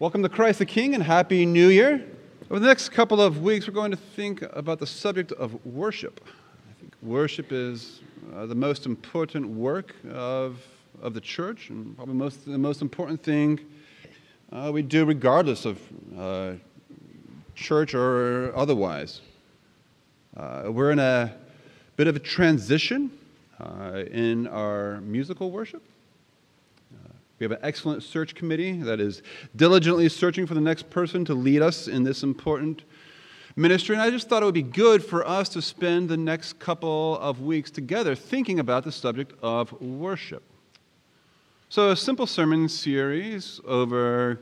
Welcome to Christ the King and Happy New Year. Over the next couple of weeks, we're going to think about the subject of worship. I think worship is uh, the most important work of, of the church and probably most, the most important thing uh, we do regardless of uh, church or otherwise. Uh, we're in a bit of a transition uh, in our musical worship. We have an excellent search committee that is diligently searching for the next person to lead us in this important ministry. And I just thought it would be good for us to spend the next couple of weeks together thinking about the subject of worship. So, a simple sermon series over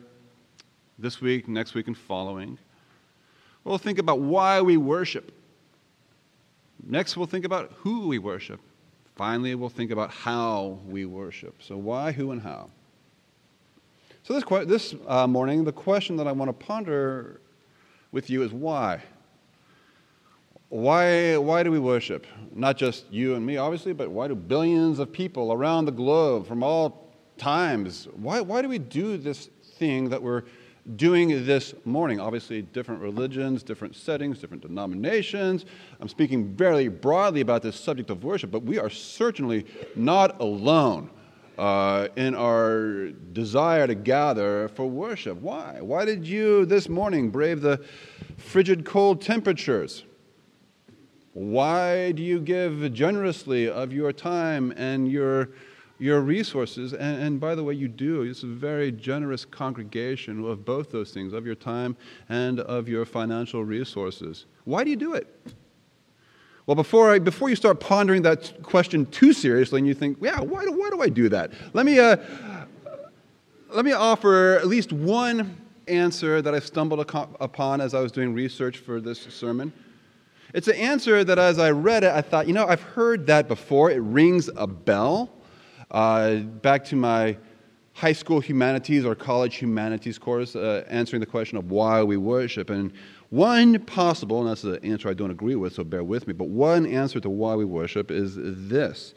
this week, next week, and following. We'll think about why we worship. Next, we'll think about who we worship. Finally, we'll think about how we worship. So, why, who, and how? So, this, this uh, morning, the question that I want to ponder with you is why? Why, why do we worship? Not just you and me, obviously, but why do billions of people around the globe from all times, why, why do we do this thing that we're doing this morning? Obviously, different religions, different settings, different denominations. I'm speaking very broadly about this subject of worship, but we are certainly not alone uh, in our desire to gather for worship. Why? Why did you this morning brave the frigid cold temperatures? Why do you give generously of your time and your, your resources? And, and by the way, you do. It's a very generous congregation of both those things, of your time and of your financial resources. Why do you do it? Well, before, I, before you start pondering that question too seriously and you think, yeah, why do, why do I do that? Let me, uh, let me offer at least one answer that I stumbled upon as I was doing research for this sermon. It's an answer that as I read it, I thought, you know, I've heard that before. It rings a bell. Uh, back to my high school humanities or college humanities course, uh, answering the question of why we worship. And one possible, and that's the answer I don't agree with, so bear with me, but one answer to why we worship is this.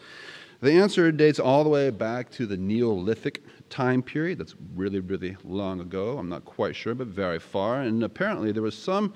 The answer dates all the way back to the Neolithic time period. That's really, really long ago. I'm not quite sure, but very far. And apparently, there was some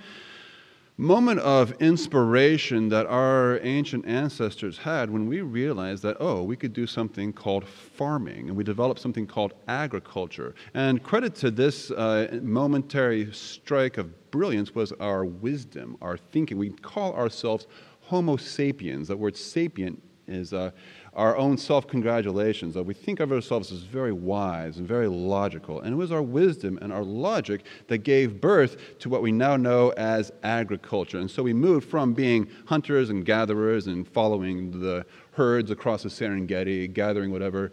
moment of inspiration that our ancient ancestors had when we realized that, oh, we could do something called farming, and we developed something called agriculture. And credit to this uh, momentary strike of brilliance was our wisdom, our thinking. We call ourselves Homo sapiens. That word sapient is uh, our own self congratulations. That we think of ourselves as very wise and very logical. And it was our wisdom and our logic that gave birth to what we now know as agriculture. And so we moved from being hunters and gatherers and following the herds across the Serengeti, gathering whatever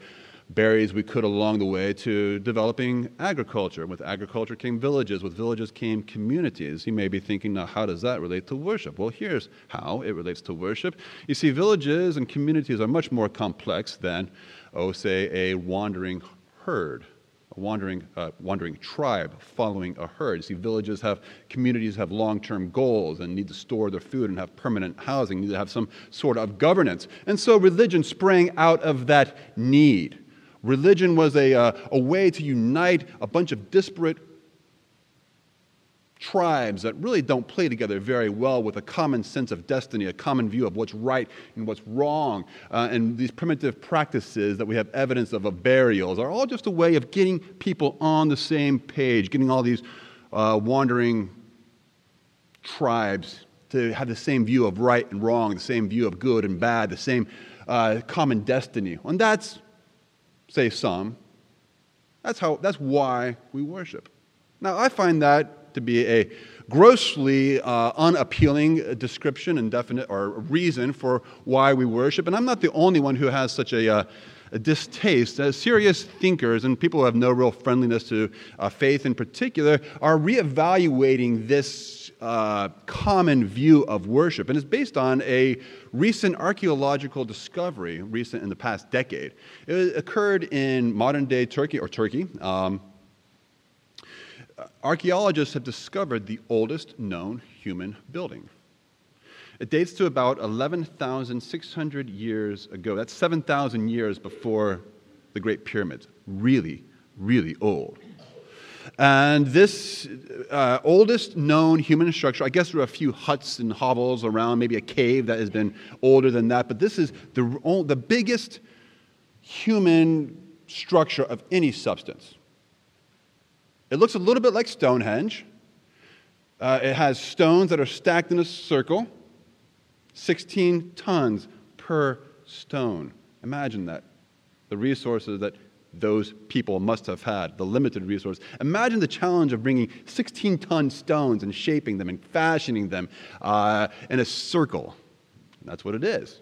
berries we could along the way to developing agriculture. With agriculture came villages, with villages came communities. You may be thinking, now, how does that relate to worship? Well, here's how it relates to worship. You see, villages and communities are much more complex than, oh, say, a wandering herd. A wandering, uh, wandering tribe following a herd. You see, villages have, communities have long term goals and need to store their food and have permanent housing, need to have some sort of governance. And so religion sprang out of that need. Religion was a, uh, a way to unite a bunch of disparate tribes that really don't play together very well with a common sense of destiny, a common view of what's right and what's wrong. Uh, and these primitive practices that we have evidence of, of burials, are all just a way of getting people on the same page, getting all these uh, wandering tribes to have the same view of right and wrong, the same view of good and bad, the same uh, common destiny. And that's say some. That's, how, that's why we worship. Now, I find that to be a grossly uh, unappealing description and definite or reason for why we worship. And I'm not the only one who has such a, uh, a distaste. Uh, serious thinkers and people who have no real friendliness to uh, faith in particular are reevaluating this uh, common view of worship, and it's based on a recent archaeological discovery, recent in the past decade. It occurred in modern day Turkey, or Turkey. Um, archaeologists have discovered the oldest known human building. It dates to about 11,600 years ago. That's 7,000 years before the Great Pyramids. Really, really old. And this uh, oldest known human structure, I guess there are a few huts and hovels around, maybe a cave that has been older than that, but this is the, the biggest human structure of any substance. It looks a little bit like Stonehenge. Uh, it has stones that are stacked in a circle, 16 tons per stone. Imagine that. The resources that those people must have had, the limited resource. Imagine the challenge of bringing 16 ton stones and shaping them and fashioning them uh, in a circle. That's what it is.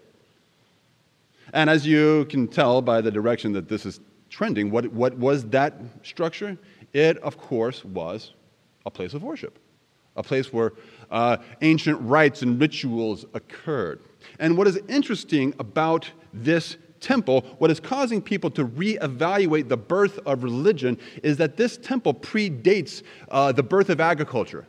And as you can tell by the direction that this is trending, what, what was that structure? It, of course, was a place of worship, a place where uh, ancient rites and rituals occurred. And what is interesting about this temple, what is causing people to reevaluate the birth of religion is that this temple predates uh, the birth of agriculture.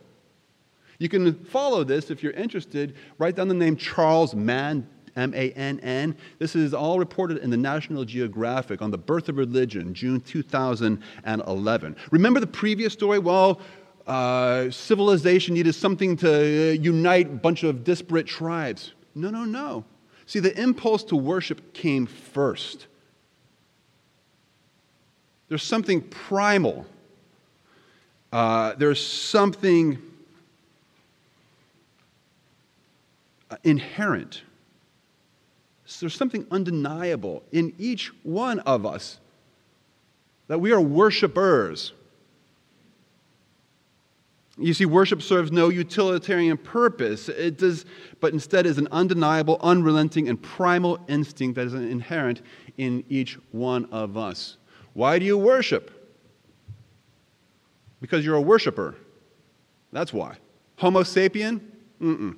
You can follow this if you're interested. Write down the name Charles Mann, M A N N. This is all reported in the National Geographic on the birth of religion, June 2011. Remember the previous story? Well, uh, civilization needed something to unite a bunch of disparate tribes. No, no, no. See, the impulse to worship came first. There's something primal. Uh, there's something uh, inherent. There's something undeniable in each one of us that we are worshipers. You see, worship serves no utilitarian purpose. It does, but instead is an undeniable, unrelenting, and primal instinct that is inherent in each one of us. Why do you worship? Because you're a worshiper. That's why. Homo sapien? Mm-mm.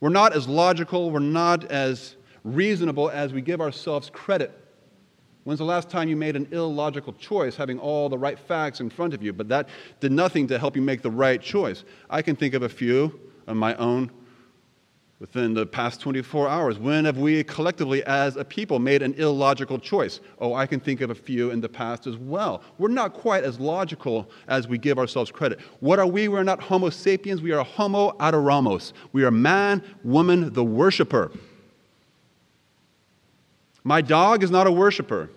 We're not as logical, we're not as reasonable as we give ourselves credit When's the last time you made an illogical choice, having all the right facts in front of you, but that did nothing to help you make the right choice? I can think of a few of my own within the past 24 hours. When have we collectively, as a people, made an illogical choice? Oh, I can think of a few in the past as well. We're not quite as logical as we give ourselves credit. What are we? We're not Homo sapiens, we are Homo adorans. We are man, woman, the worshiper. My dog is not a worshiper.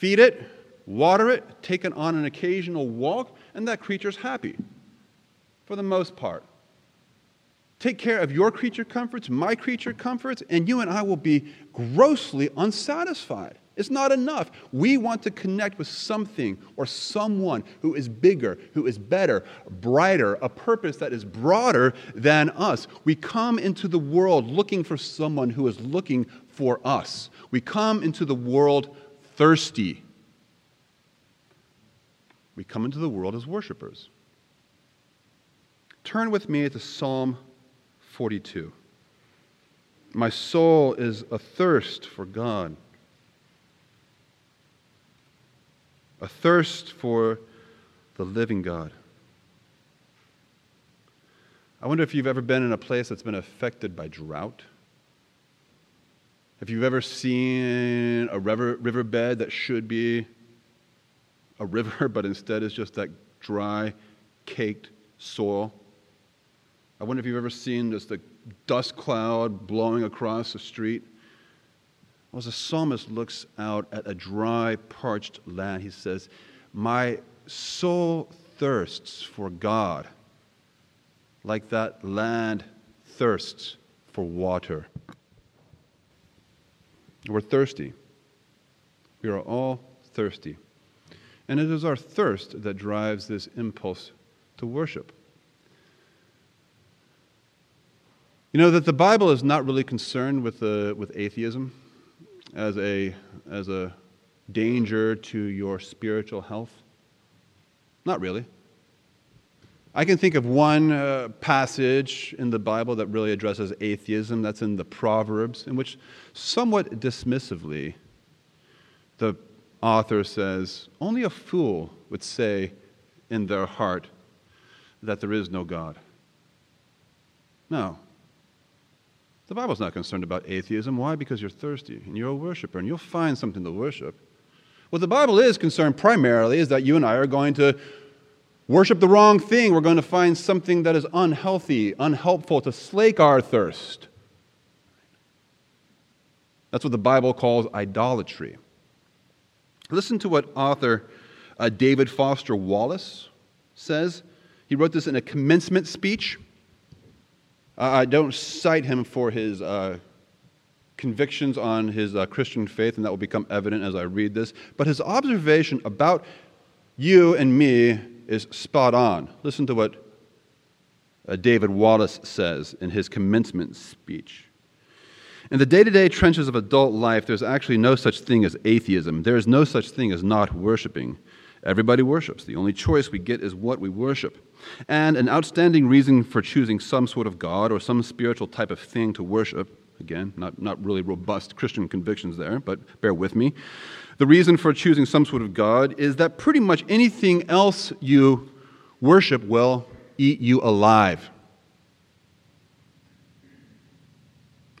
Feed it, water it, take it on an occasional walk, and that creature's happy for the most part. Take care of your creature comforts, my creature comforts, and you and I will be grossly unsatisfied. It's not enough. We want to connect with something or someone who is bigger, who is better, brighter, a purpose that is broader than us. We come into the world looking for someone who is looking for us. We come into the world thirsty. We come into the world as worshipers. Turn with me to Psalm 42. My soul is athirst for God, a thirst for the living God. I wonder if you've ever been in a place that's been affected by drought. Have you've ever seen a river, riverbed that should be a river, but instead is just that dry, caked soil? I wonder if you've ever seen just a dust cloud blowing across the street. Well, as the psalmist looks out at a dry, parched land, he says, My soul thirsts for God, like that land thirsts for water. We're thirsty. We are all thirsty. And it is our thirst that drives this impulse to worship. You know that the Bible is not really concerned with, uh, with atheism as a, as a danger to your spiritual health. Not really. I can think of one uh, passage in the Bible that really addresses atheism. That's in the Proverbs, in which, somewhat dismissively, the author says, Only a fool would say in their heart that there is no God. No. The Bible's not concerned about atheism. Why? Because you're thirsty and you're a worshiper and you'll find something to worship. What the Bible is concerned primarily is that you and I are going to worship the wrong thing. We're going to find something that is unhealthy, unhelpful to slake our thirst. That's what the Bible calls idolatry. Listen to what author uh, David Foster Wallace says. He wrote this in a commencement speech. Uh, I don't cite him for his uh, convictions on his uh, Christian faith, and that will become evident as I read this. But his observation about you and me is spot on. Listen to what uh, David Wallace says in his commencement speech. In the day to day trenches of adult life, there's actually no such thing as atheism. There is no such thing as not worshiping. Everybody worships. The only choice we get is what we worship. And an outstanding reason for choosing some sort of God or some spiritual type of thing to worship, again, not, not really robust Christian convictions there, but bear with me. The reason for choosing some sort of God is that pretty much anything else you worship will eat you alive.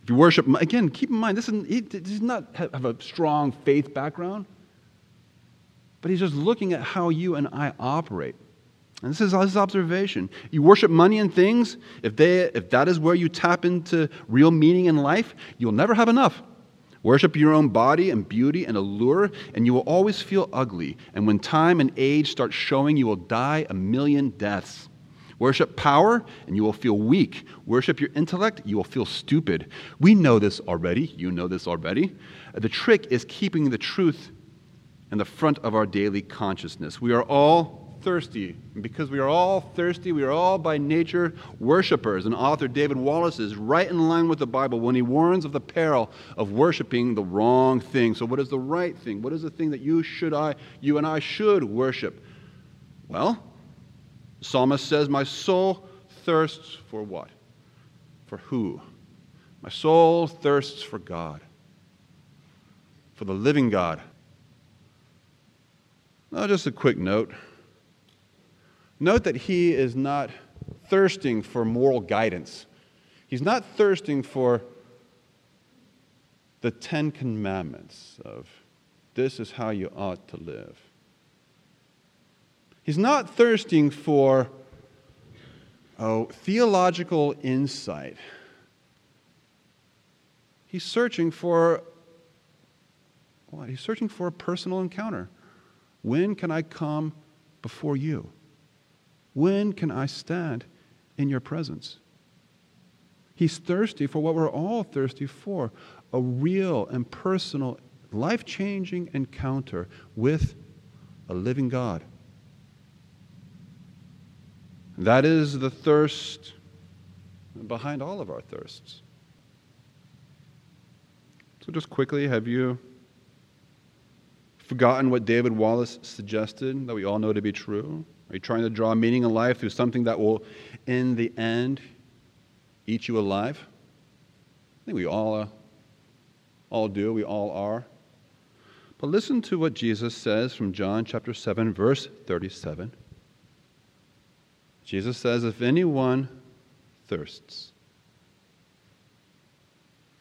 If you worship, again, keep in mind, this is, does not have a strong faith background, but he's just looking at how you and I operate. And this is his observation. You worship money and things, if, they, if that is where you tap into real meaning in life, you'll never have enough. Worship your own body and beauty and allure, and you will always feel ugly. And when time and age start showing, you will die a million deaths. Worship power, and you will feel weak. Worship your intellect, you will feel stupid. We know this already. You know this already. The trick is keeping the truth in the front of our daily consciousness. We are all thirsty. And because we are all thirsty, we are all by nature worshipers. And author David Wallace is right in line with the Bible when he warns of the peril of worshiping the wrong thing. So, what is the right thing? What is the thing that you should I, you and I should worship? Well, the psalmist says, My soul thirsts for what? For who? My soul thirsts for God, for the living God. Now, just a quick note. Note that he is not thirsting for moral guidance. He's not thirsting for the Ten Commandments of this is how you ought to live. He's not thirsting for oh, theological insight. He's searching for what? He's searching for a personal encounter. When can I come before you? When can I stand in your presence? He's thirsty for what we're all thirsty for a real and personal, life changing encounter with a living God. That is the thirst behind all of our thirsts. So, just quickly, have you forgotten what David Wallace suggested that we all know to be true? Are you trying to draw meaning in life through something that will, in the end, eat you alive? I think we all, uh, all do, we all are. But listen to what Jesus says from John chapter 7, verse 37. Jesus says, If anyone thirsts,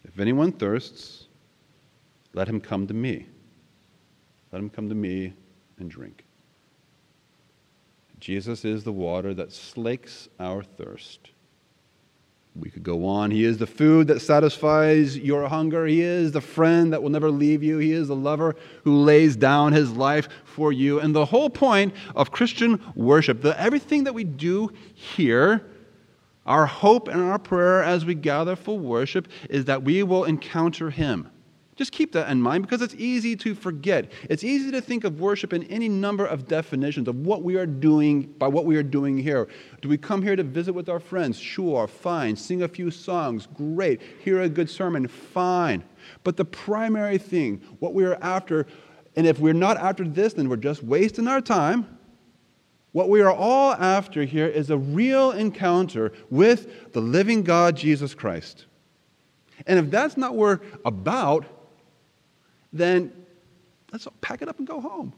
if anyone thirsts, let him come to me. Let him come to me and drink. Jesus is the water that slakes our thirst. We could go on. He is the food that satisfies your hunger. He is the friend that will never leave you. He is the lover who lays down his life for you. And the whole point of Christian worship, the, everything that we do here, our hope and our prayer as we gather for worship, is that we will encounter him. Just keep that in mind because it's easy to forget. It's easy to think of worship in any number of definitions of what we are doing by what we are doing here. Do we come here to visit with our friends? Sure, fine. Sing a few songs? Great. Hear a good sermon? Fine. But the primary thing, what we are after, and if we're not after this, then we're just wasting our time. What we are all after here is a real encounter with the living God, Jesus Christ. And if that's not what we're about, then let's pack it up and go home.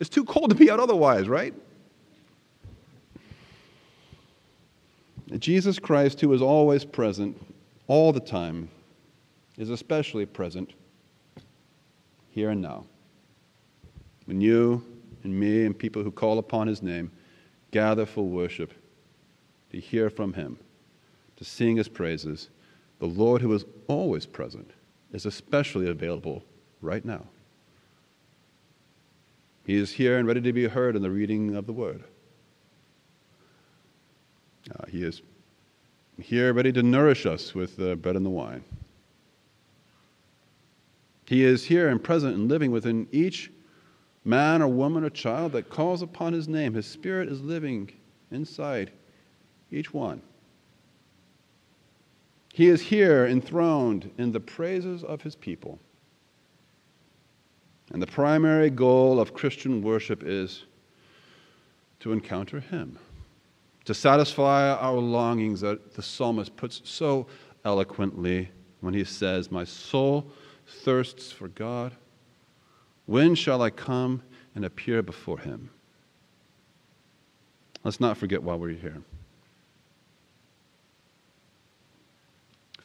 It's too cold to be out otherwise, right? Jesus Christ, who is always present all the time, is especially present here and now. When you and me and people who call upon his name gather for worship, to hear from him, to sing his praises, the Lord who is always present is especially available right now. He is here and ready to be heard in the reading of the word. Uh, he is here ready to nourish us with the bread and the wine. He is here and present and living within each man or woman or child that calls upon his name. His spirit is living inside each one. He is here enthroned in the praises of his people. And the primary goal of Christian worship is to encounter him, to satisfy our longings that the psalmist puts so eloquently when he says, My soul thirsts for God. When shall I come and appear before him? Let's not forget why we're here.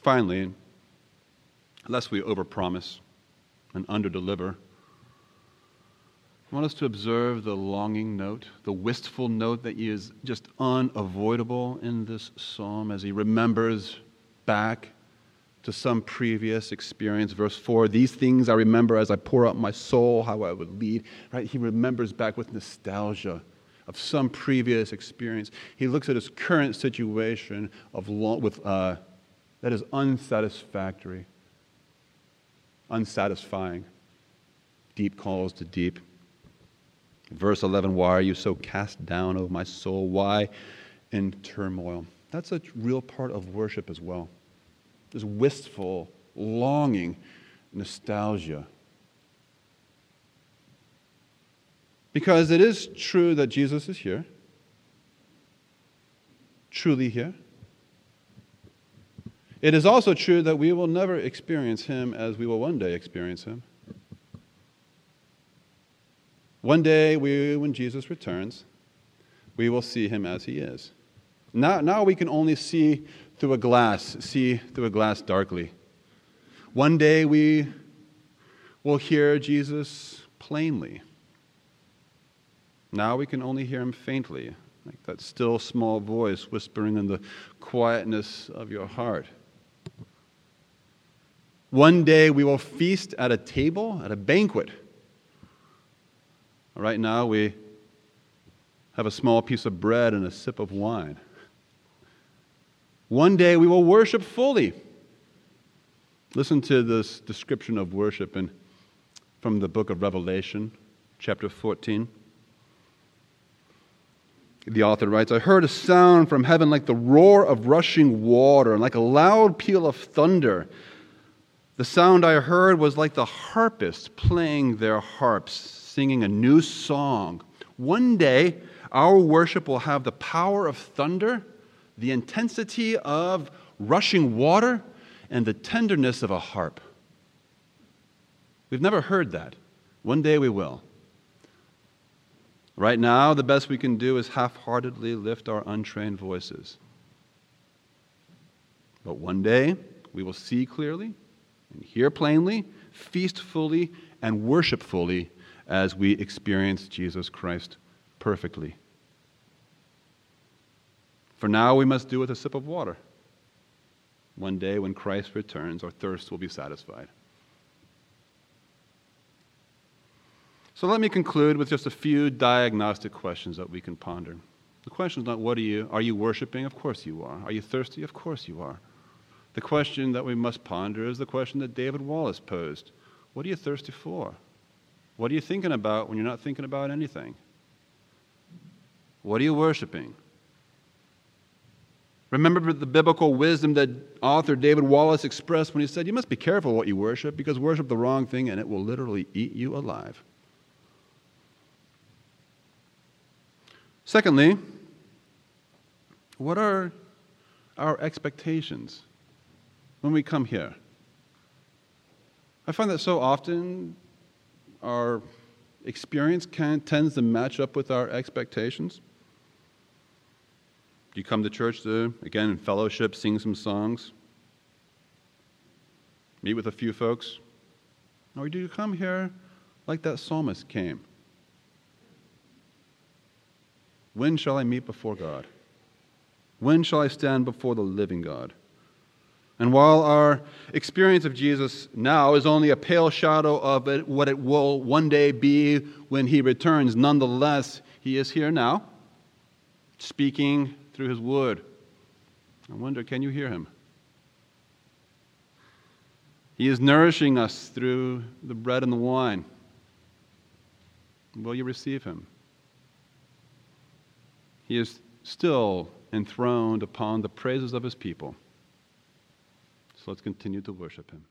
Finally, lest we overpromise and underdeliver, I want us to observe the longing note, the wistful note that is just unavoidable in this psalm as he remembers back to some previous experience. Verse 4 These things I remember as I pour out my soul, how I would lead. Right? He remembers back with nostalgia of some previous experience. He looks at his current situation of long, with, uh, that is unsatisfactory, unsatisfying. Deep calls to deep. Verse 11 Why are you so cast down, O my soul? Why in turmoil? That's a real part of worship as well this wistful, longing, nostalgia. Because it is true that Jesus is here, truly here. It is also true that we will never experience him as we will one day experience him. One day, we, when Jesus returns, we will see him as he is. Now, now we can only see through a glass, see through a glass darkly. One day we will hear Jesus plainly. Now we can only hear him faintly, like that still small voice whispering in the quietness of your heart. One day we will feast at a table, at a banquet. Right now we have a small piece of bread and a sip of wine. One day we will worship fully. Listen to this description of worship in, from the book of Revelation, chapter 14. The author writes I heard a sound from heaven like the roar of rushing water and like a loud peal of thunder. The sound I heard was like the harpists playing their harps, singing a new song. One day, our worship will have the power of thunder the intensity of rushing water, and the tenderness of a harp. We've never heard that. One day we will. Right now, the best we can do is half heartedly lift our untrained voices. But one day, we will see clearly and hear plainly, feast fully, and worship fully as we experience Jesus Christ perfectly. For now we must do with a sip of water. One day when Christ returns, our thirst will be satisfied. So let me conclude with just a few diagnostic questions that we can ponder. The question is not what are you are you worshiping? Of course you are. Are you thirsty? Of course you are. The question that we must ponder is the question that David Wallace posed. What are you thirsty for? What are you thinking about when you're not thinking about anything? What are you worshiping? Remember the biblical wisdom that author David Wallace expressed when he said, You must be careful what you worship because worship the wrong thing and it will literally eat you alive. Secondly, what are our expectations when we come here? I find that so often our experience can, tends to match up with our expectations. You come to church to, again, in fellowship, sing some songs, meet with a few folks. Or do you come here like that psalmist came? When shall I meet before God? When shall I stand before the living God? And while our experience of Jesus now is only a pale shadow of it, what it will one day be when he returns, nonetheless, he is here now, speaking through his word. I wonder, can you hear him? He is nourishing us through the bread and the wine. Will you receive him? He is still enthroned upon the praises of his people. So let's continue to worship him.